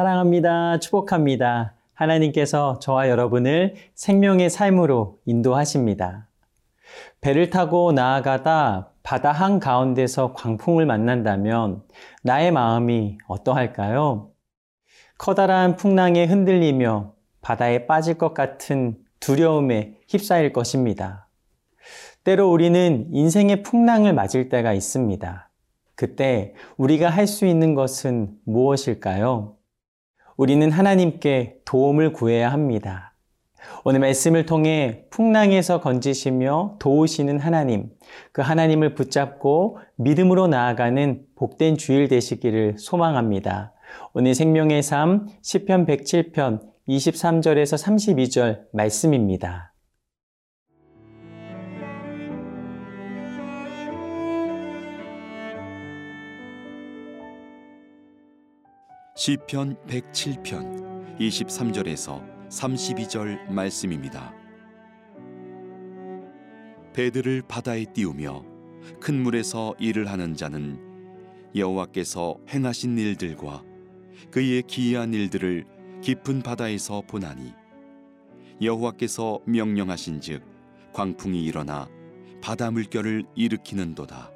사랑합니다. 축복합니다. 하나님께서 저와 여러분을 생명의 삶으로 인도하십니다. 배를 타고 나아가다 바다 한 가운데서 광풍을 만난다면 나의 마음이 어떠할까요? 커다란 풍랑에 흔들리며 바다에 빠질 것 같은 두려움에 휩싸일 것입니다. 때로 우리는 인생의 풍랑을 맞을 때가 있습니다. 그때 우리가 할 수 있는 것은 무엇일까요? 우리는 하나님께 도움을 구해야 합니다. 오늘 말씀을 통해 풍랑에서 건지시며 도우시는 하나님, 그 하나님을 붙잡고 믿음으로 나아가는 복된 주일 되시기를 소망합니다. 오늘 생명의 삶 10편 107편 23절에서 32절 말씀입니다. 시편 107편 23절에서 32절 말씀입니다. 배들을 바다에 띄우며 큰 물에서 일을 하는 자는 여호와께서 행하신 일들과 그의 기이한 일들을 깊은 바다에서 보나니 여호와께서 명령하신즉 광풍이 일어나 바다 물결을 일으키는도다.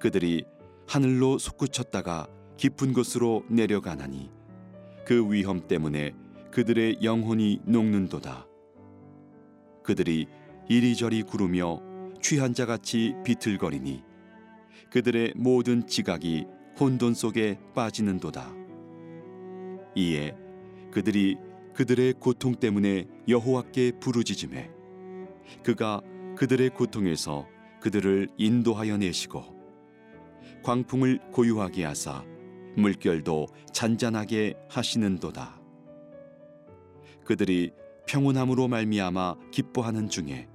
그들이 하늘로 솟구쳤다가 깊은 곳으로 내려가나니 그 위험 때문에 그들의 영혼이 녹는도다. 그들이 이리저리 구르며 취한 자 같이 비틀거리니 그들의 모든 지각이 혼돈 속에 빠지는도다. 이에 그들이 그들의 고통 때문에 여호와께 부르짖음에 그가 그들의 고통에서 그들을 인도하여 내시고 광풍을 고요하게 하사 물결도 잔잔하게 하시는도다. 그들이 평온함으로 말미암아 기뻐하는 중에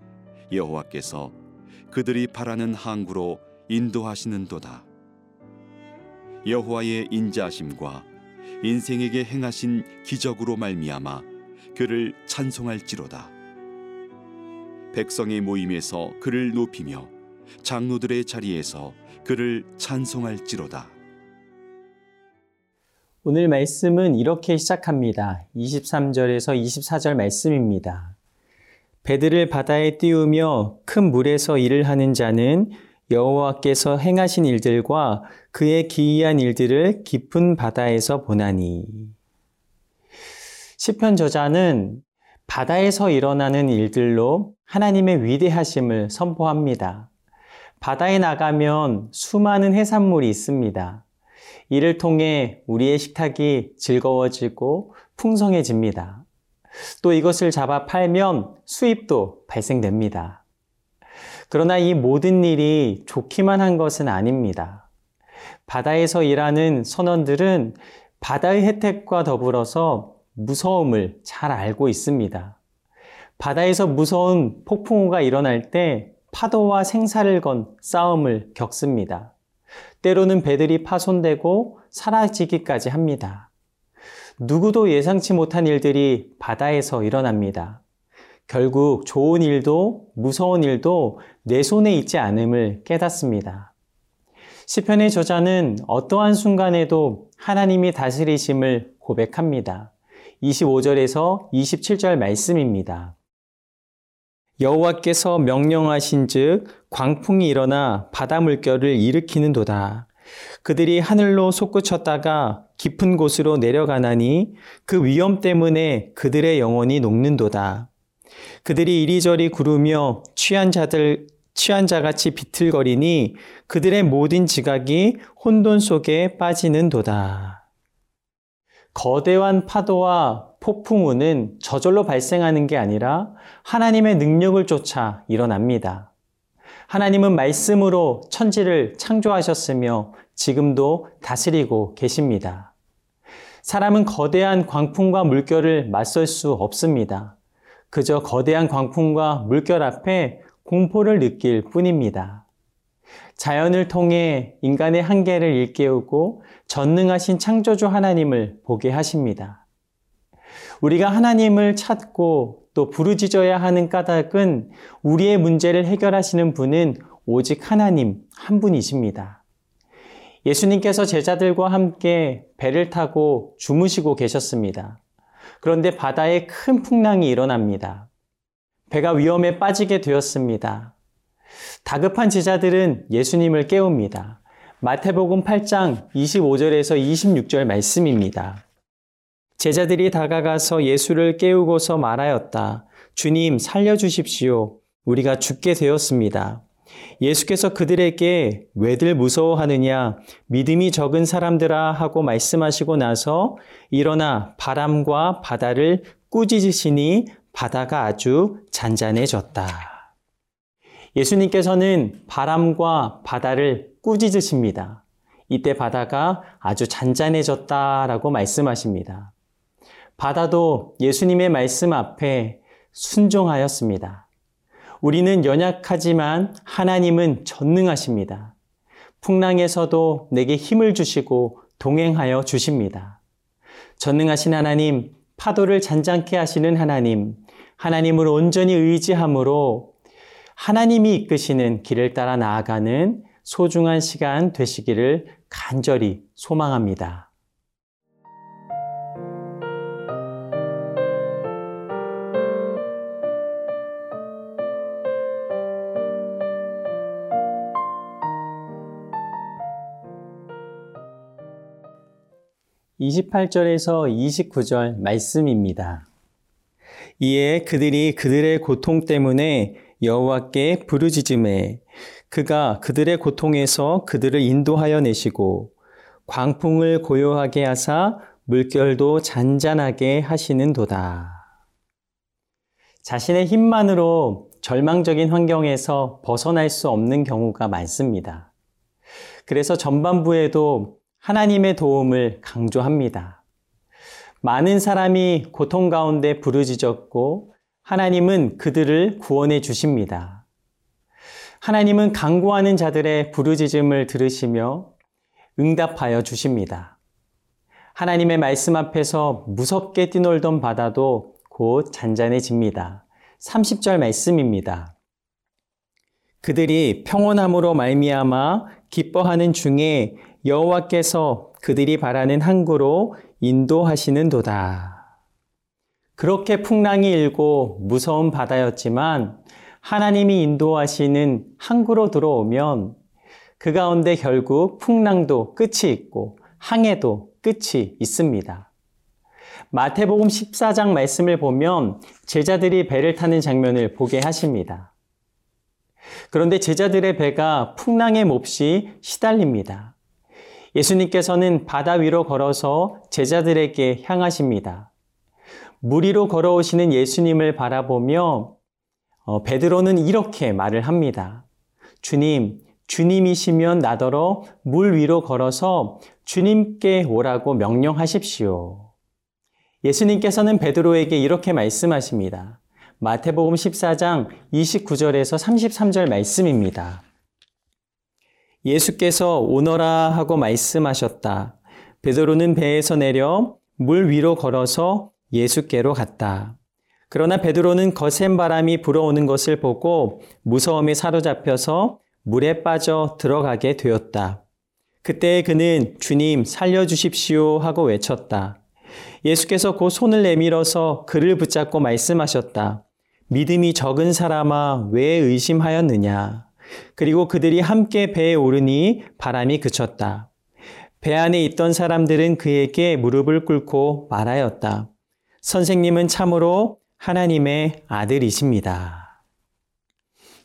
여호와께서 그들이 바라는 항구로 인도하시는도다. 여호와의 인자하심과 인생에게 행하신 기적으로 말미암아 그를 찬송할지로다. 백성의 모임에서 그를 높이며 장로들의 자리에서 그를 찬송할지로다. 오늘 말씀은 이렇게 시작합니다. 23절에서 24절 말씀입니다. 배들을 바다에 띄우며 큰 물에서 일을 하는 자는 여호와께서 행하신 일들과 그의 기이한 일들을 깊은 바다에서 보나니. 시편 저자는 바다에서 일어나는 일들로 하나님의 위대하심을 선포합니다. 바다에 나가면 수많은 해산물이 있습니다. 이를 통해 우리의 식탁이 즐거워지고 풍성해집니다. 또 이것을 잡아 팔면 수입도 발생됩니다. 그러나 이 모든 일이 좋기만 한 것은 아닙니다. 바다에서 일하는 선원들은 바다의 혜택과 더불어서 무서움을 잘 알고 있습니다. 바다에서 무서운 폭풍우가 일어날 때 파도와 생사를 건 싸움을 겪습니다. 때로는 배들이 파손되고 사라지기까지 합니다. 누구도 예상치 못한 일들이 바다에서 일어납니다. 결국 좋은 일도 무서운 일도 내 손에 있지 않음을 깨닫습니다. 시편의 저자는 어떠한 순간에도 하나님이 다스리심을 고백합니다. 25절에서 27절 말씀입니다. 여호와께서 명령하신즉 광풍이 일어나 바다 물결을 일으키는도다. 그들이 하늘로 솟구쳤다가 깊은 곳으로 내려가나니 그 위험 때문에 그들의 영혼이 녹는도다. 그들이 이리저리 구르며 취한 자들 취한 자같이 비틀거리니 그들의 모든 지각이 혼돈 속에 빠지는도다. 거대한 파도와 폭풍우는 저절로 발생하는 게 아니라 하나님의 능력을 쫓아 일어납니다. 하나님은 말씀으로 천지를 창조하셨으며 지금도 다스리고 계십니다. 사람은 거대한 광풍과 물결을 맞설 수 없습니다. 그저 거대한 광풍과 물결 앞에 공포를 느낄 뿐입니다. 자연을 통해 인간의 한계를 일깨우고 전능하신 창조주 하나님을 보게 하십니다. 우리가 하나님을 찾고 또 부르짖어야 하는 까닭은 우리의 문제를 해결하시는 분은 오직 하나님 한 분이십니다. 예수님께서 제자들과 함께 배를 타고 주무시고 계셨습니다. 그런데 바다에 큰 풍랑이 일어납니다. 배가 위험에 빠지게 되었습니다. 다급한 제자들은 예수님을 깨웁니다. 마태복음 8장 25절에서 26절 말씀입니다. 제자들이 다가가서 예수를 깨우고서 말하였다. 주님, 살려주십시오. 우리가 죽게 되었습니다. 예수께서 그들에게 왜들 무서워하느냐 믿음이 적은 사람들아 하고 말씀하시고 나서 일어나 바람과 바다를 꾸짖으시니 바다가 아주 잔잔해졌다. 예수님께서는 바람과 바다를 꾸짖으십니다. 이때 바다가 아주 잔잔해졌다라고 말씀하십니다. 바다도 예수님의 말씀 앞에 순종하였습니다. 우리는 연약하지만 하나님은 전능하십니다. 풍랑에서도 내게 힘을 주시고 동행하여 주십니다. 전능하신 하나님, 파도를 잔잔케 하시는 하나님, 하나님을 온전히 의지함으로 하나님이 이끄시는 길을 따라 나아가는 소중한 시간 되시기를 간절히 소망합니다. 28절에서 29절 말씀입니다. 이에 그들이 그들의 고통 때문에 여호와께 부르짖음에 그가 그들의 고통에서 그들을 인도하여 내시고 광풍을 고요하게 하사 물결도 잔잔하게 하시는도다. 자신의 힘만으로 절망적인 환경에서 벗어날 수 없는 경우가 많습니다. 그래서 전반부에도 하나님의 도움을 강조합니다. 많은 사람이 고통 가운데 부르짖었고 하나님은 그들을 구원해 주십니다. 하나님은 강구하는 자들의 부르짖음을 들으시며 응답하여 주십니다. 하나님의 말씀 앞에서 무섭게 뛰놀던 바다도 곧 잔잔해집니다. 30절 말씀입니다. 그들이 평온함으로 말미암아 기뻐하는 중에 여호와께서 그들이 바라는 항구로 인도하시는도다. 그렇게 풍랑이 일고 무서운 바다였지만 하나님이 인도하시는 항구로 들어오면 그 가운데 결국 풍랑도 끝이 있고 항해도 끝이 있습니다. 마태복음 14장 말씀을 보면 제자들이 배를 타는 장면을 보게 하십니다. 그런데 제자들의 배가 풍랑에 몹시 시달립니다. 예수님께서는 바다 위로 걸어서 제자들에게 향하십니다. 물 위로 걸어오시는 예수님을 바라보며 어, 베드로는 이렇게 말을 합니다. 주님, 주님이시면 나더러 물 위로 걸어서 주님께 오라고 명령하십시오. 예수님께서는 베드로에게 이렇게 말씀하십니다. 마태복음 14장 29절에서 33절 말씀입니다. 예수께서 오너라 하고 말씀하셨다. 베드로는 배에서 내려 물 위로 걸어서 예수께로 갔다. 그러나 베드로는 거센 바람이 불어오는 것을 보고 무서움에 사로잡혀서 물에 빠져 들어가게 되었다. 그때 그는 주님 살려주십시오 하고 외쳤다. 예수께서 곧 손을 내밀어서 그를 붙잡고 말씀하셨다. 믿음이 적은 사람아 왜 의심하였느냐? 그리고 그들이 함께 배에 오르니 바람이 그쳤다. 배 안에 있던 사람들은 그에게 무릎을 꿇고 말하였다. 선생님은 참으로 하나님의 아들이십니다.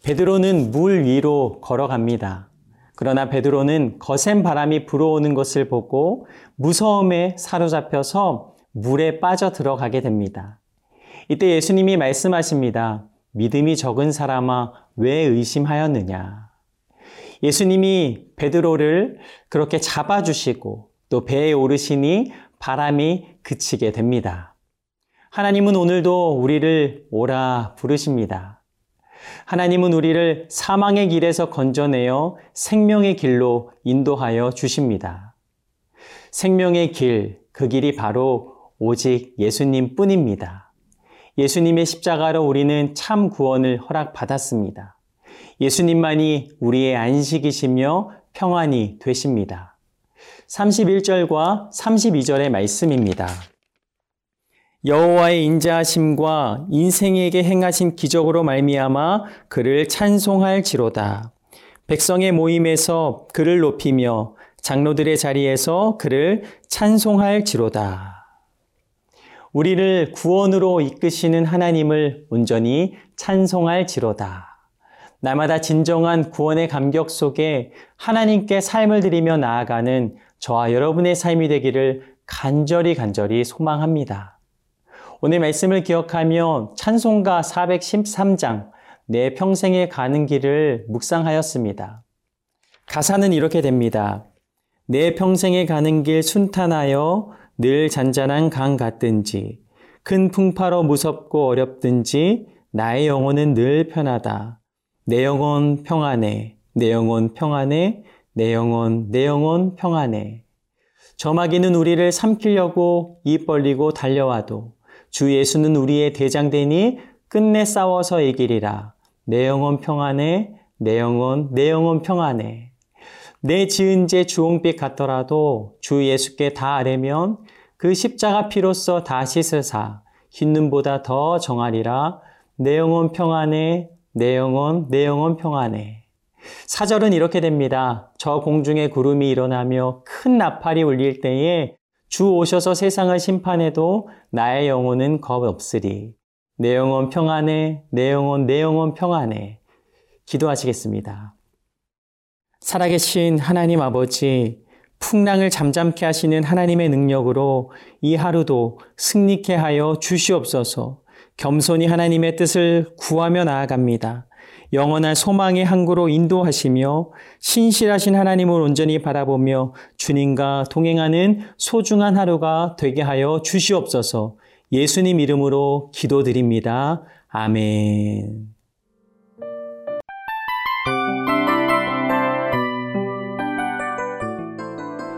베드로는 물 위로 걸어갑니다. 그러나 베드로는 거센 바람이 불어오는 것을 보고 무서움에 사로잡혀서 물에 빠져 들어가게 됩니다. 이때 예수님이 말씀하십니다. 믿음이 적은 사람아 왜 의심하였느냐? 예수님이 베드로를 그렇게 잡아주시고 또 배에 오르시니 바람이 그치게 됩니다. 하나님은 오늘도 우리를 오라 부르십니다. 하나님은 우리를 사망의 길에서 건져내어 생명의 길로 인도하여 주십니다. 생명의 길, 그 길이 바로 오직 예수님 뿐입니다. 예수님의 십자가로 우리는 참 구원을 허락받았습니다. 예수님만이 우리의 안식이시며 평안이 되십니다. 31절과 32절의 말씀입니다. 여호와의 인자하심과 인생에게 행하신 기적으로 말미암아 그를 찬송할지로다. 백성의 모임에서 그를 높이며 장로들의 자리에서 그를 찬송할지로다. 우리를 구원으로 이끄시는 하나님을 온전히 찬송할 지로다. 날마다 진정한 구원의 감격 속에 하나님께 삶을 드리며 나아가는 저와 여러분의 삶이 되기를 간절히 간절히 소망합니다. 오늘 말씀을 기억하며 찬송가 413장 내 평생에 가는 길을 묵상하였습니다. 가사는 이렇게 됩니다. 내 평생에 가는 길 순탄하여 늘 잔잔한 강 같든지 큰 풍파로 무섭고 어렵든지 나의 영혼은 늘 편하다. 내 영혼 평안해. 내 영혼 평안해. 내 영혼, 내 영혼 평안해. 저마귀는 우리를 삼키려고 입 벌리고 달려와도 주 예수는 우리의 대장되니 끝내 싸워서 이기리라. 내 영혼 평안해. 내 영혼, 내 영혼 평안해. 내 지은 죄 주홍빛 같더라도 주 예수께 다 아뢰면 그 십자가 피로써 다 씻으사 흰 눈보다 더 정하리라 내 영혼 평안해 내 영혼 내 영혼 평안해 사절은 이렇게 됩니다. 저 공중에 구름이 일어나며 큰 나팔이 울릴 때에 주 오셔서 세상을 심판해도 나의 영혼은 겁 없으리. 내 영혼 평안해, 내 영혼, 내 영혼 평안해. 기도하시겠습니다. 살아계신 하나님 아버지, 풍랑을 잠잠케 하시는 하나님의 능력으로 이 하루도 승리케 하여 주시옵소서 겸손히 하나님의 뜻을 구하며 나아갑니다. 영원한 소망의 항구로 인도하시며 신실하신 하나님을 온전히 바라보며 주님과 동행하는 소중한 하루가 되게 하여 주시옵소서 예수님 이름으로 기도드립니다. 아멘.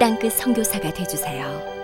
땅끝 성교사가 되주세요